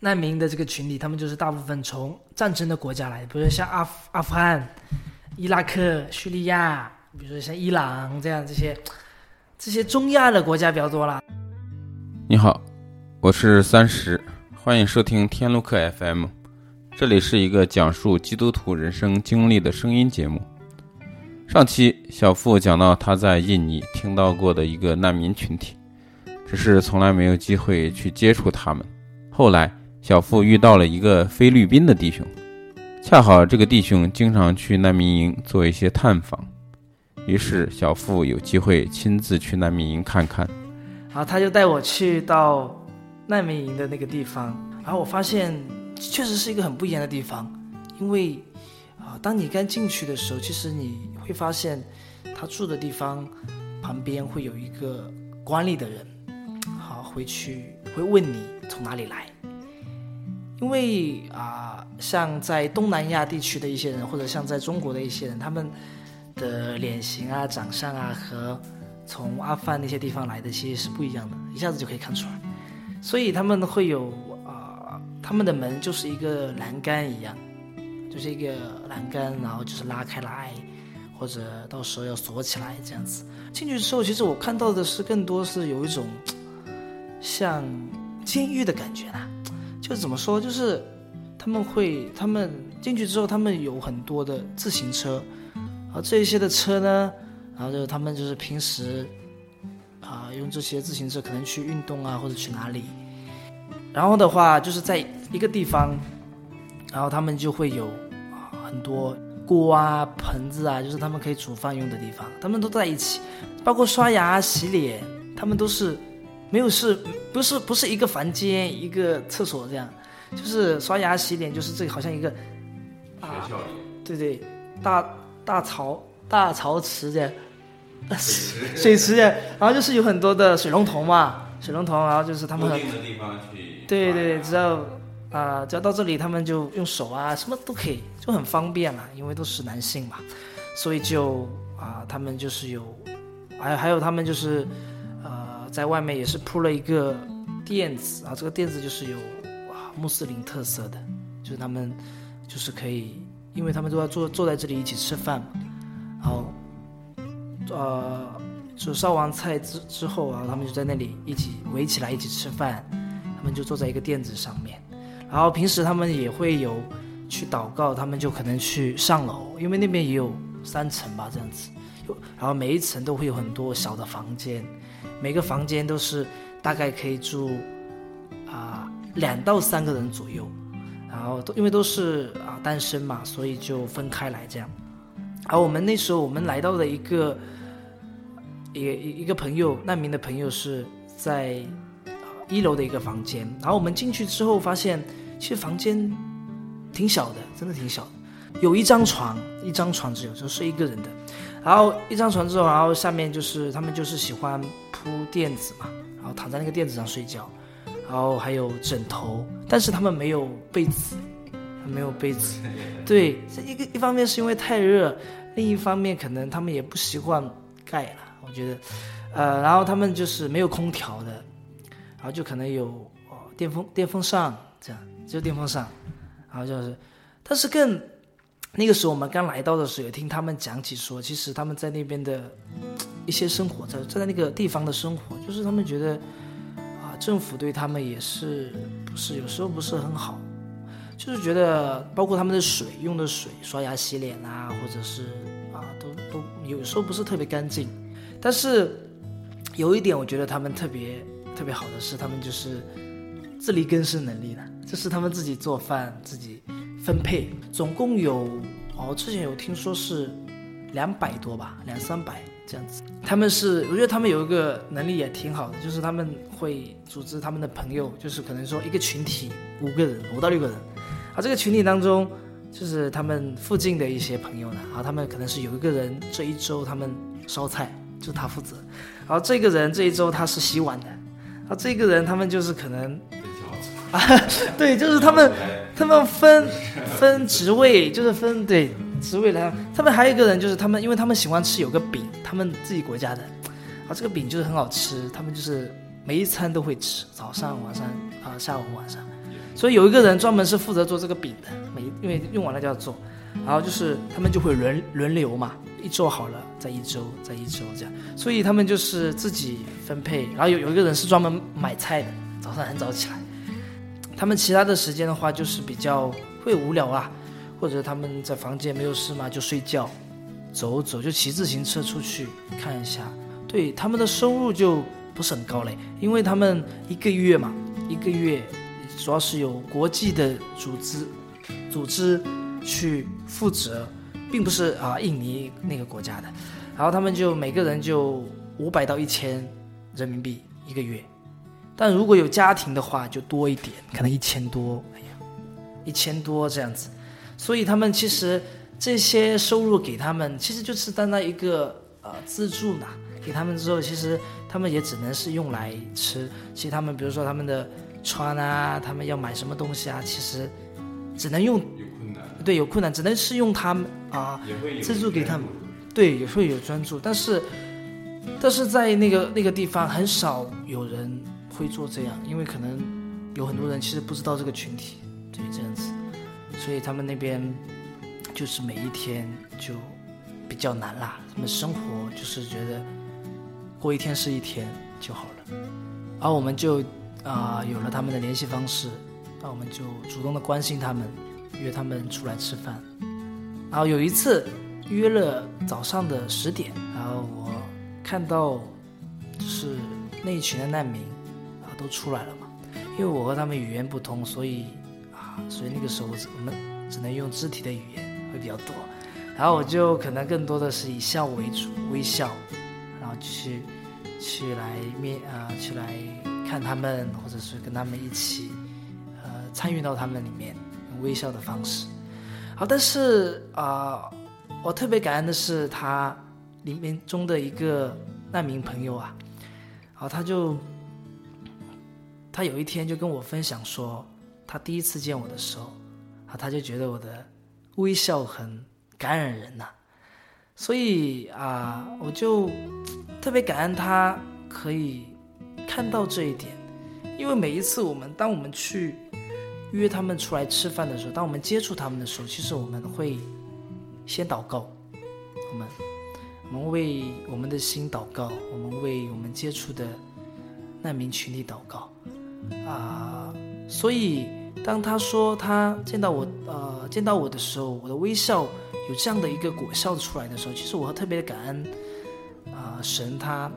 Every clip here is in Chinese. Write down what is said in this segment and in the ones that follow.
难民的这个群体，他们就是大部分从战争的国家来，比如说像阿富阿富汗、伊拉克、叙利亚，比如说像伊朗这样这些这些中亚的国家比较多啦。你好，我是三十，欢迎收听天路客 FM，这里是一个讲述基督徒人生经历的声音节目。上期小付讲到他在印尼听到过的一个难民群体，只是从来没有机会去接触他们。后来。小付遇到了一个菲律宾的弟兄，恰好这个弟兄经常去难民营做一些探访，于是小付有机会亲自去难民营看看。然后他就带我去到难民营的那个地方，然后我发现确实是一个很不一样的地方，因为啊，当你刚进去的时候，其实你会发现他住的地方旁边会有一个管理的人，好，回去会问你从哪里来。因为啊，像在东南亚地区的一些人，或者像在中国的一些人，他们的脸型啊、长相啊，和从阿富汗那些地方来的其实是不一样的，一下子就可以看出来。所以他们会有啊，他们的门就是一个栏杆一样，就是一个栏杆，然后就是拉开来，或者到时候要锁起来这样子。进去之后，其实我看到的是更多是有一种像监狱的感觉啦。就怎么说？就是他们会，他们进去之后，他们有很多的自行车，啊，这一些的车呢，然后就是他们就是平时啊用这些自行车可能去运动啊，或者去哪里。然后的话，就是在一个地方，然后他们就会有很多锅啊、盆子啊，就是他们可以煮饭用的地方，他们都在一起，包括刷牙、洗脸，他们都是。没有是，不是不是一个房间一个厕所这样，就是刷牙洗脸，就是这里好像一个，学校里，对对，大大槽大槽池这样，水池。水池，然后就是有很多的水龙头嘛，水龙头，然后就是他们对对，只要啊只要到这里，他们就用手啊什么都可以，就很方便嘛，因为都是男性嘛，所以就啊他们就是有，还还有他们就是。在外面也是铺了一个垫子啊，这个垫子就是有哇穆斯林特色的，就是他们就是可以，因为他们都要坐坐在这里一起吃饭嘛，然后呃就烧完菜之之后啊，他们就在那里一起围起来一起吃饭，他们就坐在一个垫子上面，然后平时他们也会有去祷告，他们就可能去上楼，因为那边也有三层吧这样子，然后每一层都会有很多小的房间。每个房间都是大概可以住啊两到三个人左右，然后都因为都是啊单身嘛，所以就分开来这样。而我们那时候我们来到的一个一一个朋友难民的朋友是在一楼的一个房间，然后我们进去之后发现，其实房间挺小的，真的挺小的，有一张床，一张床只有就睡一个人的。然后一张床之后，然后下面就是他们就是喜欢铺垫子嘛，然后躺在那个垫子上睡觉，然后还有枕头，但是他们没有被子，没有被子。对，这一个一方面是因为太热，另一方面可能他们也不习惯盖了，我觉得，呃，然后他们就是没有空调的，然后就可能有哦电风电风扇这样，只有电风扇，然后就是，但是更。那个时候我们刚来到的时候，也听他们讲起说，其实他们在那边的一些生活，在在那个地方的生活，就是他们觉得啊，政府对他们也是不是有时候不是很好，就是觉得包括他们的水用的水，刷牙洗脸啊，或者是啊，都都有时候不是特别干净。但是有一点，我觉得他们特别特别好的是，他们就是自力更生能力的，就是他们自己做饭自己。分配总共有哦，之前有听说是两百多吧，两三百这样子。他们是，我觉得他们有一个能力也挺好的，就是他们会组织他们的朋友，就是可能说一个群体五个人，五到六个人。啊，这个群体当中就是他们附近的一些朋友呢，然后他们可能是有一个人这一周他们烧菜，就他负责。然后这个人这一周他是洗碗的，啊，这个人他们就是可能。啊，对，就是他们，他们分分职位，就是分对职位来。他们还有一个人，就是他们，因为他们喜欢吃有个饼，他们自己国家的，啊，这个饼就是很好吃，他们就是每一餐都会吃，早上、晚上啊，下午、晚上，所以有一个人专门是负责做这个饼的，每因为用完了就要做，然后就是他们就会轮轮流嘛，一做好了再一周再一周这样，所以他们就是自己分配，然后有有一个人是专门买菜的，早上很早起来，他们其他的时间的话就是比较会无聊啊，或者他们在房间没有事嘛就睡觉，走走就骑自行车出去看一下，对他们的收入就不是很高嘞，因为他们一个月嘛，一个月主要是有国际的组织组织去负责，并不是啊印尼那个国家的，然后他们就每个人就五百到一千人民币一个月，但如果有家庭的话就多一点，可能一千多，哎呀，一千多这样子，所以他们其实这些收入给他们，其实就是单单一个呃自助嘛，给他们之后，其实他们也只能是用来吃。其实他们比如说他们的穿啊，他们要买什么东西啊，其实只能用有困难，对有困难，只能是用他们啊、也会有资助给他们。对，也会有专注，但是但是在那个那个地方很少有人会做这样，因为可能有很多人其实不知道这个群体，对这样子，所以他们那边就是每一天就比较难啦，他们生活就是觉得过一天是一天就好了，然后我们就啊、有了他们的联系方式，那我们就主动的关心他们，约他们出来吃饭，然后有一次约了早上的十点，然后我看到就是那一群的难民都出来了嘛，因为我和他们语言不通，所以啊，所以那个时候我们只能用肢体的语言会比较多，然后我就可能更多的是以笑为主，微笑，然后去去来面啊、去来看他们，或者是跟他们一起呃参与到他们里面，用微笑的方式。好，但是啊、我特别感恩的是他里面中的一个难民朋友啊，然后他就他有一天就跟我分享说，他第一次见我的时候，啊，他就觉得我的微笑很感染人呐、所以啊，我就特别感恩他可以看到这一点，因为每一次我们当我们去约他们出来吃饭的时候，当我们接触他们的时候，其实我们会先祷告，我们我们为我们的心祷告，我们为我们接触的难民群体祷告。啊、所以当他说他见到我呃见到我的时候，我的微笑有这样的一个果效出来的时候，其实我特别的感恩啊、神他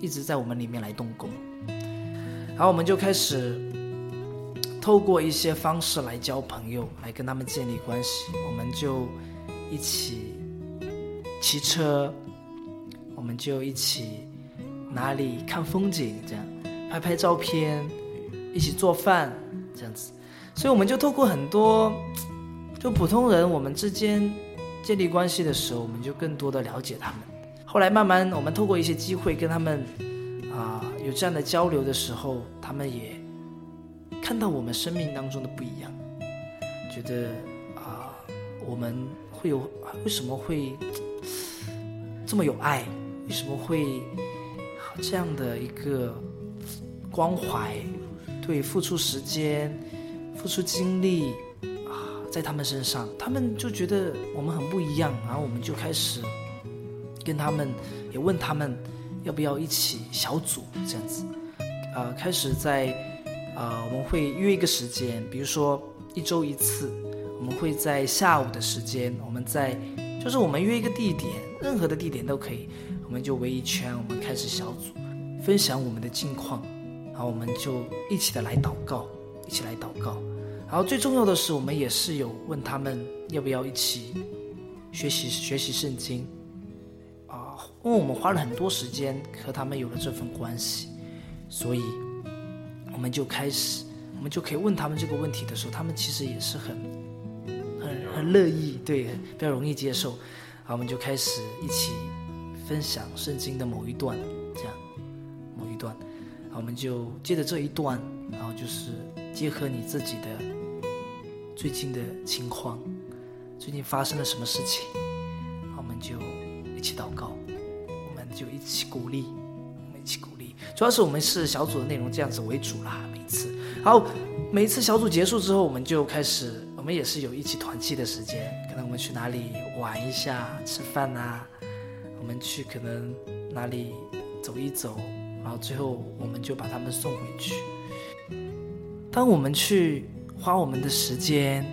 一直在我们里面来动工，然后我们就开始透过一些方式来交朋友，来跟他们建立关系。我们就一起骑车，我们就一起哪里看风景，这样拍拍照片，一起做饭，这样子。所以我们就透过很多就普通人我们之间建立关系的时候，我们就更多的了解他们。后来慢慢我们透过一些机会跟他们啊、有这样的交流的时候，他们也看到我们生命当中的不一样，觉得啊、我们会有为什么会这么有爱？为什么会这样的一个关怀？对，付出时间，付出精力啊，在他们身上，他们就觉得我们很不一样，然后我们就开始跟他们也问他们要不要一起小组这样子，啊，开始在啊我们会约一个时间，比如说一周一次，我们会在下午的时间，我们在就是我们约一个地点，任何的地点都可以，我们就围一圈，我们开始小组分享我们的近况，然后我们就一起的来祷告，一起来祷告。然后最重要的是，我们也是有问他们要不要一起学习学习圣经啊，因为我们花了很多时间和他们有了这份关系，所以我们就开始，我们就可以问他们这个问题的时候，他们其实也是很很很乐意，对，比较容易接受。然后我们就开始一起分享圣经的某一段，我们就接着这一段，然后就是结合你自己的最近的情况，最近发生了什么事情，然后我们就一起祷告，我们就一起鼓励，我们一起鼓励。主要是我们是小组的内容这样子为主啦，每次。然后每次小组结束之后，我们就开始，我们也是有一起团契的时间，可能我们去哪里玩一下，吃饭啊，我们去可能哪里走一走，然后最后我们就把他们送回去。当我们去花我们的时间、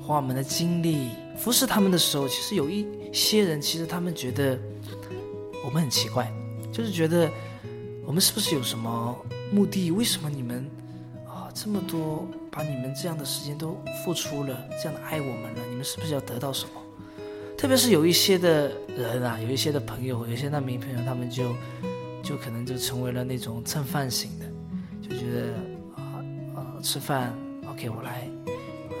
花我们的精力服侍他们的时候，其实有一些人，其实他们觉得我们很奇怪，就是觉得我们是不是有什么目的？为什么你们啊这么多把你们这样的时间都付出了，这样的爱我们了？你们是不是要得到什么？特别是有一些的人啊，有一些的朋友，有一些难民朋友，他们就就可能就成为了那种蹭饭型的，就觉得啊呃吃饭 OK 我来，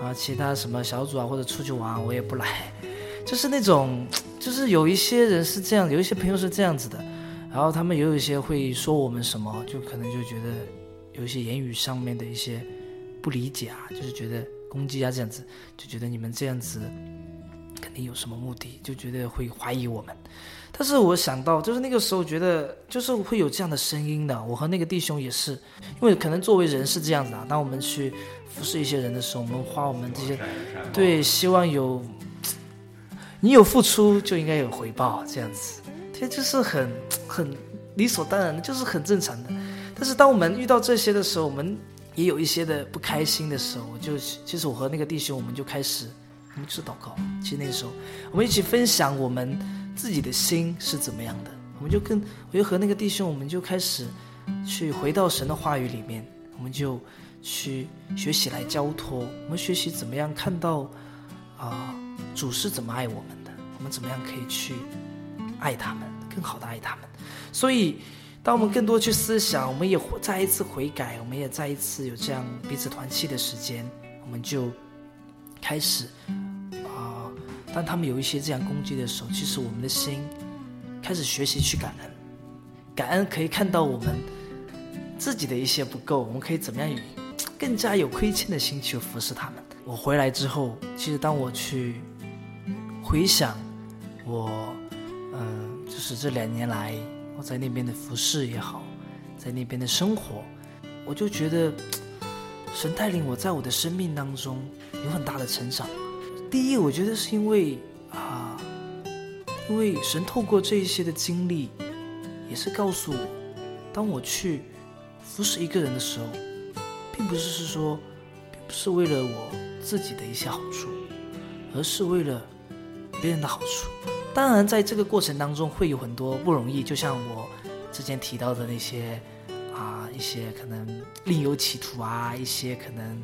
啊其他什么小组啊或者出去玩我也不来，就是那种就是有一些人是这样，有一些朋友是这样子的，然后他们也有一些会说我们什么，就可能就觉得有一些言语上面的一些不理解啊，就是觉得攻击啊这样子，就觉得你们这样子。肯定有什么目的，就觉得会怀疑我们。但是我想到，就是那个时候觉得，就是会有这样的声音的。我和那个弟兄也是，因为可能作为人是这样子啊。当我们去服侍一些人的时候，我们花我们这些，对，希望有，你有付出就应该有回报，这样子，这就是很很理所当然的，就是很正常的。但是当我们遇到这些的时候，我们也有一些的不开心的时候，我就其实我和那个弟兄，我们就开始。我们是祷告。其实那个时候，我们一起分享我们自己的心是怎么样的。我们就跟我就和那个弟兄，我们就开始去回到神的话语里面，我们就去学习来交托。我们学习怎么样看到啊主是怎么爱我们的，我们怎么样可以去爱他们，更好的爱他们。所以，当我们更多去思想，我们也再一次悔改，我们也再一次有这样彼此团契的时间，我们就开始。当他们有一些这样攻击的时候，其实我们的心开始学习去感恩，感恩可以看到我们自己的一些不够，我们可以怎么样以更加有亏欠的心去服侍他们。我回来之后，其实当我去回想我，嗯，就是这两年来我在那边的服侍也好，在那边的生活，我就觉得 神带领我在我的生命当中有很大的成长。第一，我觉得是因为啊，因为神透过这一些的经历，也是告诉我，当我去服侍一个人的时候，并不是是说，并不是为了我自己的一些好处，而是为了别人的好处。当然，在这个过程当中会有很多不容易，就像我之前提到的那些啊，一些可能另有企图啊，一些可能。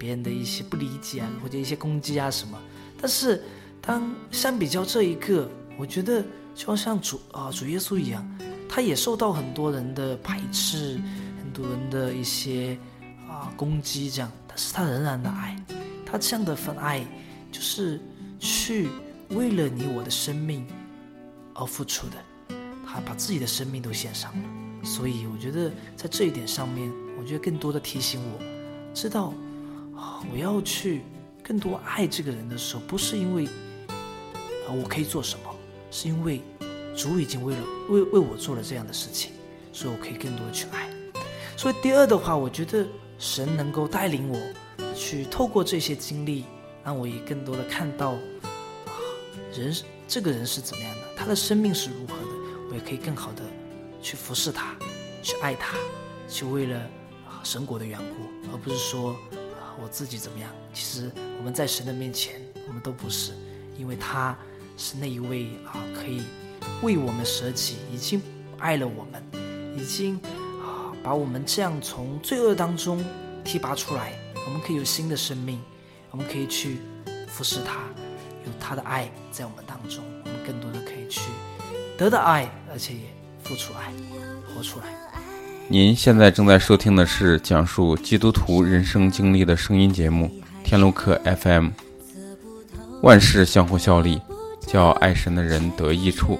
别人的一些不理解啊，或者一些攻击啊什么，但是当相比较这一个，我觉得就好像主啊主耶稣一样，他也受到很多人的排斥，很多人的一些啊攻击这样，但是他仍然的爱，他这样的份爱就是去为了你我的生命而付出的，他把自己的生命都献上了，所以我觉得在这一点上面，我觉得更多的提醒我，知道。我要去更多爱这个人的时候，不是因为啊我可以做什么，是因为主已经为了为为我做了这样的事情，所以我可以更多的去爱。所以第二的话，我觉得神能够带领我去透过这些经历，让我也更多的看到啊人这个人是怎么样的，他的生命是如何的，我也可以更好的去服侍他，去爱他，去为了啊神国的缘故，而不是说。我自己怎么样？其实我们在神的面前，我们都不是，因为他是那一位啊，可以为我们舍己，已经爱了我们，已经啊把我们这样从罪恶当中提拔出来，我们可以有新的生命，我们可以去服侍他，有他的爱在我们当中，我们更多的可以去得到爱，而且也付出爱，活出来。您现在正在收听的是讲述基督徒人生经历的声音节目《天路客 FM》。万事相互效力，叫爱神的人得益处。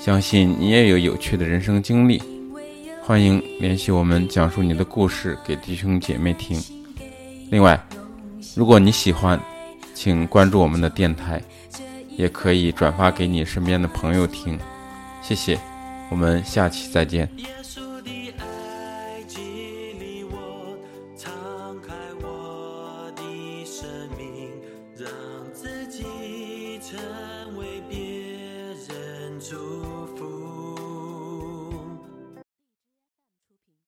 相信你也有有趣的人生经历，欢迎联系我们，讲述你的故事给弟兄姐妹听。另外，如果你喜欢，请关注我们的电台，也可以转发给你身边的朋友听。谢谢，我们下期再见。